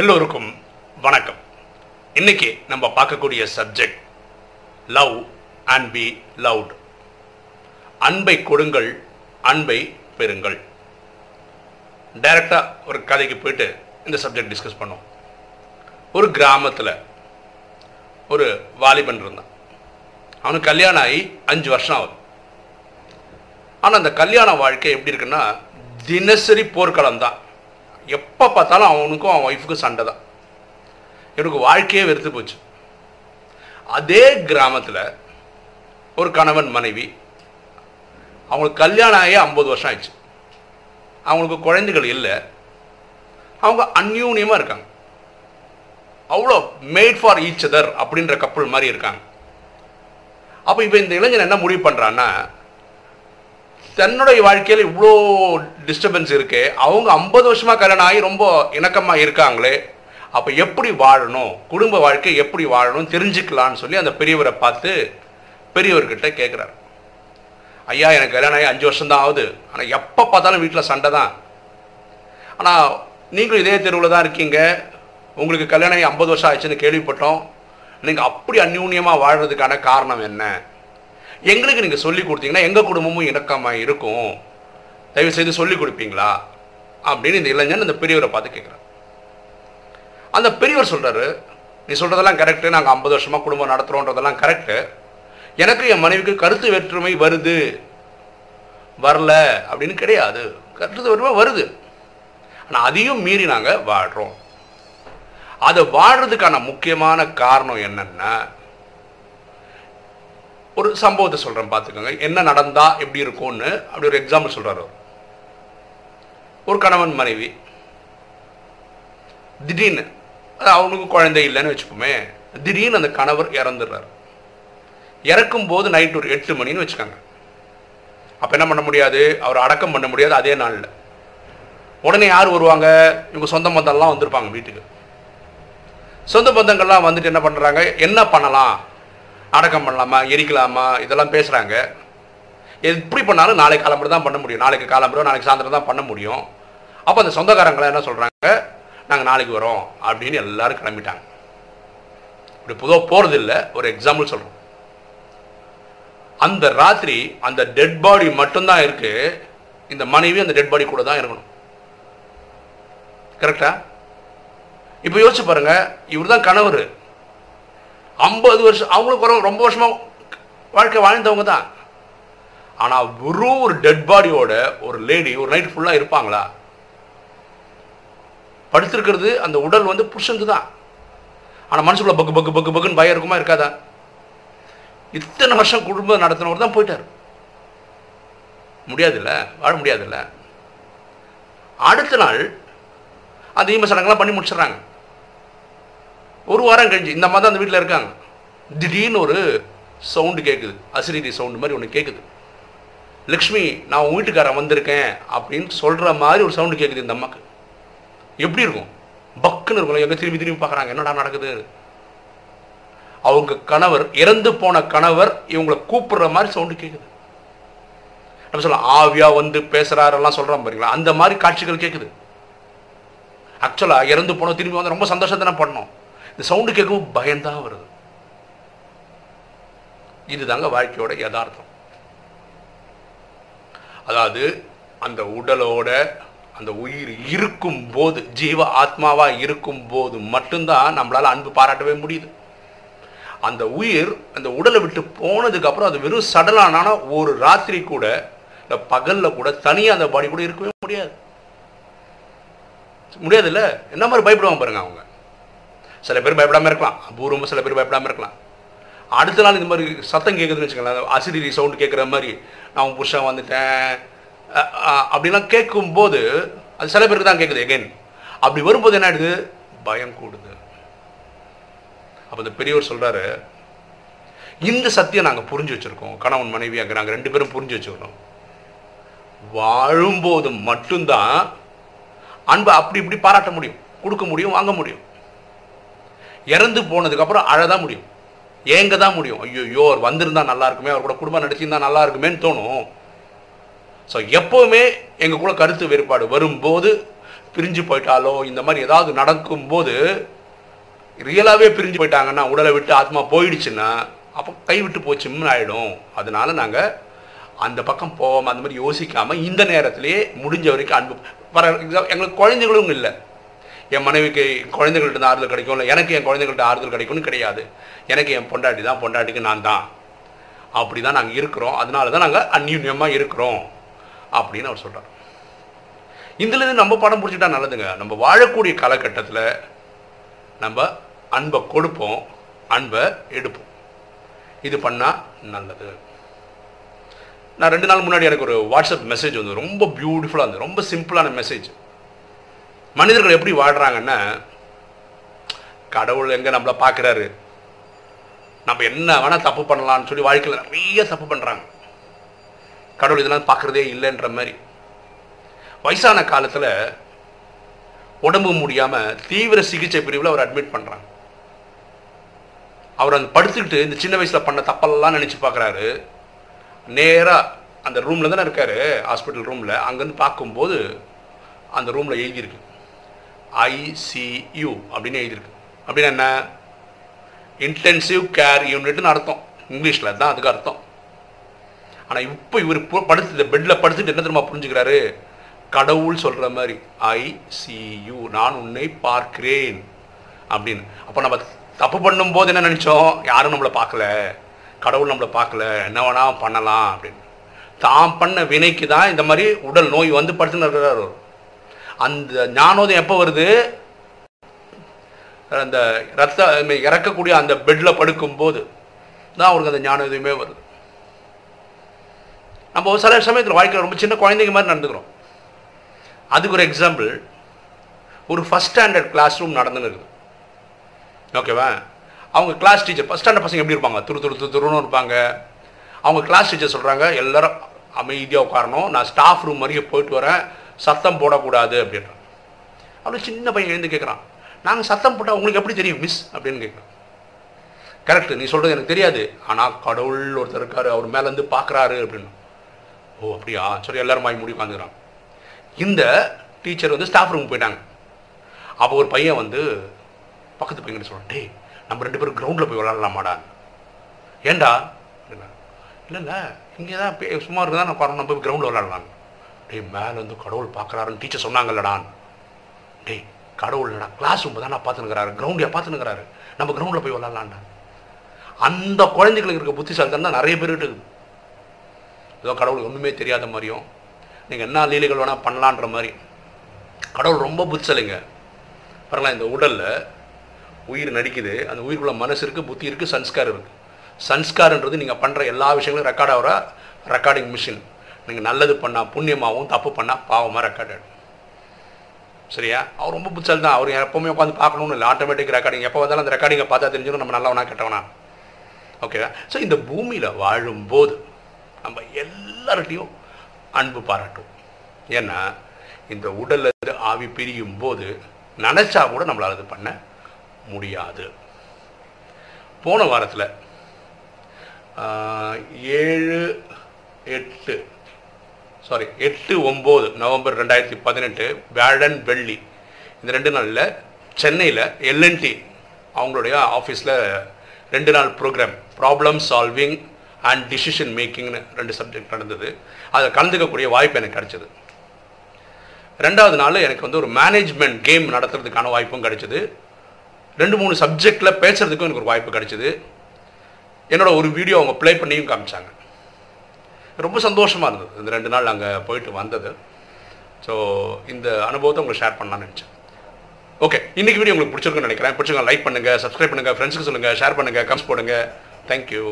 எல்லோருக்கும் வணக்கம். இன்னைக்கு நம்ம பார்க்கக்கூடிய subject love and be loved அன்பை கொடுங்கள் அன்பை பெறுங்கள். டைரக்டாக ஒரு கதைக்கு போயிட்டு இந்த சப்ஜெக்ட் டிஸ்கஸ் பண்ணோம் ஒரு கிராமத்தில் ஒரு வாலிபன் இருந்தான். அவனுக்கு கல்யாணம் ஆகி அஞ்சு வருஷம் ஆகுது. ஆனால் அந்த கல்யாண வாழ்க்கை எப்படி இருக்குன்னா தினசரி போர்க்களம் தான் எப்போ பார்த்தாலும் அவனுக்கும் அவன் ஒய்ஃபுக்கும் சண்டை தான். இவனுக்கு வாழ்க்கையே வெறுத்து போச்சு. அதே கிராமத்தில் ஒரு கணவன் மனைவி அவங்களுக்கு கல்யாணம் ஆகி ஐம்பது வருஷம் ஆயிடுச்சு. அவங்களுக்கு குழந்தைகள் இல்லை. அவங்க அந்யூன்யமாக இருக்காங்க. அவ்வளோ மேட் ஃபார் ஈச் அதர் அப்படின்ற கப்பல் மாதிரி இருக்காங்க. அப்போ இப்போ இந்த இளைஞன் என்ன முடிவு பண்ணுறான்னா தன்னுடைய வாழ்க்கையில் இவ்வளோ டிஸ்டர்பன்ஸ் இருக்கு அவங்க ஐம்பது வருஷமாக கல்யாணம் ஆகி ரொம்ப இணக்கமாக இருக்காங்களே அப்போ எப்படி வாழணும்? குடும்ப வாழ்க்கை எப்படி வாழணும்? தெரிஞ்சுக்கலான்னு சொல்லி அந்த பெரியவரை பார்த்து பெரியவர்கிட்ட கேட்குறாரு ஐயா எனக்கு கல்யாணம் ஆகி அஞ்சு வருஷம் தான் ஆகுது. ஆனால் எப்போ பார்த்தாலும் வீட்டில் சண்டை தான். ஆனால் நீங்களும் இதே தெருவில் தான் இருக்கீங்க. உங்களுக்கு கல்யாணம் ஆகி ஐம்பது வருஷம் ஆயிடுச்சுன்னு கேள்விப்பட்டோம். நீங்கள் அப்படி அந்யூன்யமாக வாழ்கிறதுக்கான காரணம் என்ன? எங்களுக்கு நீங்கள் சொல்லி கொடுத்தீங்கன்னா எங்கள் குடும்பமும் இணக்கமாக இருக்கும். தயவு செய்து சொல்லி கொடுப்பீங்களா? அப்படின்னு இந்த இளைஞன் அந்த பெரியவரை பார்த்து கேட்குறாரு அந்த பெரியவர் சொல்கிறாரு நீ சொல்கிறதெல்லாம் கரெக்டு நாங்கள் ஐம்பது வருஷமாக குடும்பம் நடத்துகிறோன்றதெல்லாம் கரெக்டு எனக்கு என் மனைவிக்கு கருத்து வேற்றுமை வருது. வரல. அப்படின்னு கிடையாது. கருத்து வேற்றுமை வருது. ஆனால் அதையும் மீறி நாங்கள் வாழ்கிறோம் அதை வாழ்கிறதுக்கான முக்கியமான காரணம் என்னென்னா ஒரு சம்பவத்தை சொல்கிறேன் பார்த்துக்கோங்க. என்ன நடந்தா எப்படி இருக்கும்னு அப்படி ஒரு எக்ஸாம்பிள் சொல்கிறார் அவர். ஒரு கணவன் மனைவி. திடீர்னு அது அவனுக்கு குழந்தை இல்லைன்னு வச்சுப்போமே திடீர்னு அந்த கணவர் இறந்துடுறாரு. இறக்கும் போது நைட் ஒரு எட்டு மணின்னு வச்சுக்காங்க. அப்போ என்ன பண்ண முடியாது? அவர் அடக்கம் பண்ண முடியாது அதே நாளில். உடனே யார் வருவாங்க? இவங்க சொந்த பந்தம்லாம் வந்திருப்பாங்க வீட்டுக்கு. சொந்த பந்தங்கள்லாம் வந்துட்டு என்ன பண்ணுறாங்க என்ன பண்ணலாம்? அடக்கம் பண்ணலாமா எரிக்கலாமா இதெல்லாம் பேசுகிறாங்க எப்படி பண்ணாலும் நாளைக்கு காலம்பரம் தான் பண்ண முடியும். நாளைக்கு காலம்பரம் நாளைக்கு சாயந்தரம் தான் பண்ண முடியும். அப்போ அந்த சொந்தக்காரங்களாம் என்ன சொல்கிறாங்க நாங்கள் நாளைக்கு வரோம் அப்படின்னு எல்லாரும் கிளம்பிட்டாங்க. இப்படி பொதுவாக போகிறது இல்லை ஒரு எக்ஸாம்பிள் சொல்கிறோம் அந்த ராத்திரி அந்த டெட் பாடி மட்டும்தான் இருக்கு. இந்த மனைவி அந்த டெட் பாடி கூட தான் இருக்கணும். கரெக்டா இப்போ யோசிச்சு பாருங்க இவர் தான் கணவர். ஐம்பது வருஷம் அவங்களுக்கு ரொம்ப வருஷமா வாழ்க்கை வாழ்ந்தவங்க தான். ஆனால் வெறும் ஒரு டெட் பாடியோட ஒரு லேடி ஒரு நைட் ஃபுல்லாக இருப்பாங்களா? படுத்திருக்கிறது அந்த உடல் வந்து புருஷனுக்கு தான். ஆனால் மனசுக்குள்ள பக்கு பக்கு பக்கு பக்குன்னு பயம் இருக்குமா இருக்காதா? இத்தனை வருஷம் குடும்பம் நடத்தினவர் தான் போயிட்டார். முடியாதுல்ல? வாழ முடியாதுல்ல? அடுத்த நாள் அந்த ஈம சடங்கெல்லாம் பண்ணி முடிச்சிடுறாங்க. ஒரு வாரம் கழிஞ்சு இந்த மாதிரி தான் அந்த வீட்டில் இருக்காங்க. திடீர்னு ஒரு சவுண்டு கேட்குது அசிரிதி சவுண்டு மாதிரி ஒன்று கேட்குது லக்ஷ்மி நான் உன் வீட்டுக்காரன் வந்திருக்கேன் அப்படின்னு சொல்கிற மாதிரி ஒரு சவுண்டு கேட்குது இந்த அம்மாக்கு. எப்படி இருக்கும்? பக்குன்னு இருக்கும். எங்கே திரும்பி திரும்பி பார்க்குறாங்க என்னடா நடக்குது? அவங்க கணவர் இறந்து போன கணவர் இவங்களை கூப்பிடுற மாதிரி சவுண்டு கேட்குது நம்ம சொல்லலாம் ஆவியா வந்து பேசுகிறாரெல்லாம் சொல்கிறோம் பாருங்களா? அந்த மாதிரி காட்சிகள் கேட்குது ஆக்சுவலாக இறந்து போனோம் திரும்பி வந்து ரொம்ப சந்தோஷத்தை பண்ணோம். இந்த சவுண்டு கேட்கவும் பயந்தான் வருது. இதுதாங்க வாழ்க்கையோட யதார்த்தம். அதாவது அந்த உடலோட அந்த உயிர் இருக்கும் போது ஜீவ ஆத்மாவா இருக்கும் போது மட்டும்தான் நம்மளால அன்பு பாராட்டவே முடியுது. அந்த உயிர் அந்த உடலை விட்டு போனதுக்கு அப்புறம் அது வெறும் சடலான ஒரு ராத்திரி கூட இல்லை பகல்ல கூட தனியாக அந்த பாடி கூட இருக்கவே முடியாது. முடியாதுல்ல? என்ன மாதிரி பயப்படுவாங்க பாருங்க அவங்க. சில பேர் பயப்படாம இருக்கலாம். அபூர்வமாக சில பேர் பயப்படாமல் இருக்கலாம். அடுத்த நாள் இந்த மாதிரி சத்தம் கேட்குதுன்னு வச்சுக்கோங்களேன். அசிடி சவுண்டு கேட்குற மாதிரி நான் உன் புருஷன் வந்துட்டேன். அப்படிலாம் கேட்கும்போது அது சில பேருக்கு தான் கேட்குது எகைன் அப்படி வரும்போது என்ன ஆயிடுது? பயம் கூடுது. அப்போ இந்த பெரியவர் சொல்றாரு இந்த சத்தியம் நாங்கள் புரிஞ்சு வச்சிருக்கோம். கணவன் மனைவி அங்கே நாங்கள் ரெண்டு பேரும் புரிஞ்சு வச்சுக்கிறோம் வாழும்போது மட்டும்தான் அன்பை அப்படி இப்படி பாராட்ட முடியும். கொடுக்க முடியும் வாங்க முடியும். இறந்து போனதுக்கப்புறம் அழதான் முடியும். ஏங்க தான் முடியும். ஐயோ அவர் வந்திருந்தா நல்லா இருக்குமே அவர் கூட குடும்பம் நடிச்சிருந்தா நல்லா இருக்குமேன்னு தோணும். ஸோ எப்போவுமே எங்கள் கூட கருத்து வேறுபாடு வரும்போது பிரிஞ்சு போயிட்டாலோ இந்த மாதிரி ஏதாவது நடக்கும்போது ரியலாகவே பிரிஞ்சு போயிட்டாங்கன்னா உடலை விட்டு ஆத்மா போயிடுச்சுன்னா அப்போ கை விட்டு போச்சுன்னு ஆகிடும் அதனால நாங்கள் அந்த பக்கம் போகாமல் அந்த மாதிரி யோசிக்காமல் இந்த நேரத்திலேயே முடிஞ்ச வரைக்கும் அன்பு ஃபார் எக்ஸாம்பிள் எங்களுக்கு குழந்தைகளும் இல்லை. என் மனைவிக்கு குழந்தைகள்கிட்ட ஆறுதல் கிடைக்கும் இல்லை எனக்கு என் குழந்தைகள்கிட்ட ஆறுதல் கிடைக்கும்னு கிடையாது. எனக்கு என் பொண்டாட்டி தான் பொண்டாட்டிக்கு நான் தான். அப்படி தான் நாங்கள் இருக்கிறோம். அதனால தான் நாங்கள் அந்யூன்யமாக இருக்கிறோம். அப்படின்னு அவர் சொல்கிறார் இதுலேருந்து நம்ம படம் பிடிச்சிட்டா நல்லதுங்க. நம்ம வாழக்கூடிய காலகட்டத்தில் நம்ம அன்பை கொடுப்போம் அன்பை எடுப்போம். இது பண்ணால் நல்லது. நான் ரெண்டு நாள் முன்னாடி எனக்கு ஒரு வாட்ஸ்அப் மெசேஜ் வந்து ரொம்ப பியூட்டிஃபுல்லாக இருந்தது. ரொம்ப சிம்பிளான மெசேஜ் மனிதர்கள் எப்படி வாழ்கிறாங்கன்னா கடவுள் எங்கே நம்மளை பார்க்குறாரு நம்ம என்ன வேணால் தப்பு பண்ணலாம்னு சொல்லி வாழ்க்கையில் நிறைய தப்பு பண்ணுறாங்க கடவுள் இதெல்லாம் பார்க்குறதே இல்லைன்ற மாதிரி. வயசான காலத்தில் உடம்பு முடியாமல் தீவிர சிகிச்சை பிரிவில் அவர் அட்மிட் பண்ணுறாங்க அவர் அந்த படுத்துக்கிட்டு இந்த சின்ன வயசில் பண்ண தப்பெல்லாம் நினச்சி பார்க்குறாரு நேராக அந்த ரூமில் தானே இருக்கார் ஹாஸ்பிட்டல் ரூமில் அங்கேருந்து பார்க்கும்போது அந்த ரூமில் எழுதியிருக்கு. ஐசியூ அப்படின்னு எழுதியிருக்கு. அப்படின்னு என்ன? இன்டென்சிவ் கேர் யூனிட்னு அர்த்தம். இங்கிலீஷில் தான் அதுக்கு அர்த்தம். ஆனால் இப்போ இவர் படுத்து பெட்டில் படுத்துட்டு என்ன தெரியுமா புரிஞ்சுக்கிறாரு? கடவுள் சொல்கிற மாதிரி ஐசியூ நான் உன்னை பார்க்கிறேன் அப்படின்னு. அப்போ நம்ம தப்பு பண்ணும்போது என்ன நினச்சோம்? யாரும் நம்மளை பார்க்கல. கடவுள் நம்மளை பார்க்கல. என்ன வேணால் பண்ணலாம் அப்படின்னு. தான் பண்ண வினைக்கு தான் இந்த மாதிரி உடல் நோய் வந்து படுத்துன்னு இருக்கிறார் அந்த ஞானோதயம் எப்போ வருது? அந்த ரத்த இறக்கக்கூடிய அந்த பெட்டில் படுக்கும்போது தான் அவருக்கு அந்த ஞானோதயமே வருது. நம்ம ஒரு சில சமயத்தில் வாழ்க்கையில் ரொம்ப சின்ன குழந்தைங்க மாதிரி நடந்துக்கிறோம். அதுக்கு ஒரு எக்ஸாம்பிள் ஒரு ஃபஸ்ட் ஸ்டாண்டர்ட் கிளாஸ் ரூம் நடந்துன்னு இருக்குது. ஓகேவா அவங்க கிளாஸ் டீச்சர் ஃபஸ்ட் ஸ்டாண்டர்ட் பசங்க எப்படி இருப்பாங்க? துரு துரு துரு துருன்னு இருப்பாங்க. அவங்க கிளாஸ் டீச்சர் சொல்கிறாங்க எல்லோரும் அமைதியாக உட்காரணும். நான் ஸ்டாஃப் ரூம் வரைக்கும் போயிட்டு வரேன். சத்தம் போடக்கூடாது அப்படின்றான். அவனு சின்ன பையன் எழுந்து கேட்குறான் நாங்கள் சத்தம் போட்டால் உங்களுக்கு எப்படி தெரியும் மிஸ் அப்படின்னு கேட்குறான் கரெக்ட் நீ சொல்கிறது எனக்கு தெரியாது. ஆனால் கடவுள் ஒருத்தர் இருக்காரு அவர் மேலேருந்து பார்க்குறாரு அப்படின்னு. ஓ அப்படியா? சரி எல்லாரும் வாங்கி முடி உட்காந்துக்கிறான் இந்த டீச்சர் வந்து ஸ்டாஃப் ரூம் போயிட்டாங்க. அப்போ ஒரு பையன் வந்து பக்கத்து பையன் சொல்கிறான் டேய் நம்ம ரெண்டு பேரும் கிரவுண்டில் போய் விளாட்லாமாடா ஏண்டா? இல்லை இல்லை இங்கே தான் சும்மா இருக்குதான் நான் நம்ம போய் கிரவுண்டில் விளாட்லாங்க டேய் மேலே வந்து கடவுள் பார்க்குறாருன்னு டீச்சர் சொன்னாங்கல்லடான் டேய் கடவுள் இல்லடா கிளாஸ் ரூம் தான் நான் பார்த்துனுக்கிறாரு கிரவுண்டில் பார்த்துனுக்கிறாரு நம்ம கிரவுண்டில் போய் விளாட்லான்டா அந்த குழந்தைகளுக்கு இருக்க புத்திசாலித்தனம் தான் நிறைய பேர் இருக்குது. ஏதோ கடவுளுக்கு ஒன்றுமே தெரியாத மாதிரியும் நீங்கள் என்ன லீலைகள் வேணால் பண்ணலான்ற மாதிரி. கடவுள் ரொம்ப புத்திசாலிங்க. பாருங்களேன் இந்த உடலில் உயிர் நடிக்குது. அந்த உயிருக்குள்ள மனசு இருக்குது புத்தி இருக்குது சன்ஸ்கார் இருக்குது சன்ஸ்கார்ன்றது நீங்கள் பண்ணுற எல்லா விஷயங்களும் ரெக்கார்ட் ஆகிற ரெக்கார்டிங் மிஷின் நீங்கள் நல்லது பண்ணால் புண்ணியமாகவும் தப்பு பண்ணால் பாவமாக ரெக்கார்ட் ஆகிடும் சரியா? அவர் ரொம்ப புச்சல் தான். அவர் எப்போவுமே உட்காந்து பார்க்கணும்னு இல்லை. ஆட்டோமேட்டிக் ரெக்கார்டிங் எப்போ வந்தாலும் அந்த ரெக்கார்டிங்கை பார்த்தா தெரிஞ்சிடும் நம்ம நல்லவனா கெட்டவனா. ஓகேவா ஸோ இந்த பூமியில் வாழும்போது நம்ம எல்லார்ட்டையும் அன்பு பாராட்டும். ஏன்னா இந்த உடல்ல இருந்து ஆவி பிரியும் போது நினச்சா கூட நம்மளால் அது பண்ண முடியாது. போன வாரத்தில் ஏழு எட்டு சாரி எட்டு ஒம்பது நவம்பர் ரெண்டாயிரத்தி பதினெட்டு வியாழன் வெள்ளி இந்த ரெண்டு நாளில் சென்னையில் எல்என்டி அவங்களுடைய ஆஃபீஸில் ரெண்டு நாள் programme problem solving and decision மேக்கிங்னு ரெண்டு சப்ஜெக்ட் நடந்தது. அதில் கலந்துக்கக்கூடிய வாய்ப்பு எனக்கு கிடைச்சது. ரெண்டாவது நாள் எனக்கு வந்து ஒரு மேனேஜ்மெண்ட் கேம் நடத்துறதுக்கான வாய்ப்பும் கிடச்சிது. ரெண்டு மூணு சப்ஜெக்டில் பேசுகிறதுக்கும் எனக்கு ஒரு வாய்ப்பு கிடைச்சிது. என்னோடய ஒரு வீடியோ அவங்க ப்ளே பண்ணியும் காமிச்சாங்க. ரொம்ப சந்தோஷமாக இருந்தது. இந்த ரெண்டு நாள் அங்கே போயிட்டு வந்தது. ஸோ இந்த அனுபவத்தை உங்களுக்கு ஷேர் பண்ணலாம்னு நினச்சேன். ஓகே இன்னைக்கு வீடியோ உங்களுக்கு பிடிச்சிருக்குன்னு நினைக்கிறேன். பிடிச்சிருங்க லைக் பண்ணுங்கள் சப்ஸ்கிரைப் பண்ணுங்கள் ஃப்ரெண்ட்ஸுக்கு சொல்லுங்கள் ஷேர் பண்ணுங்கள் கமெண்ட்ஸ் போடுங்க. தேங்க்யூ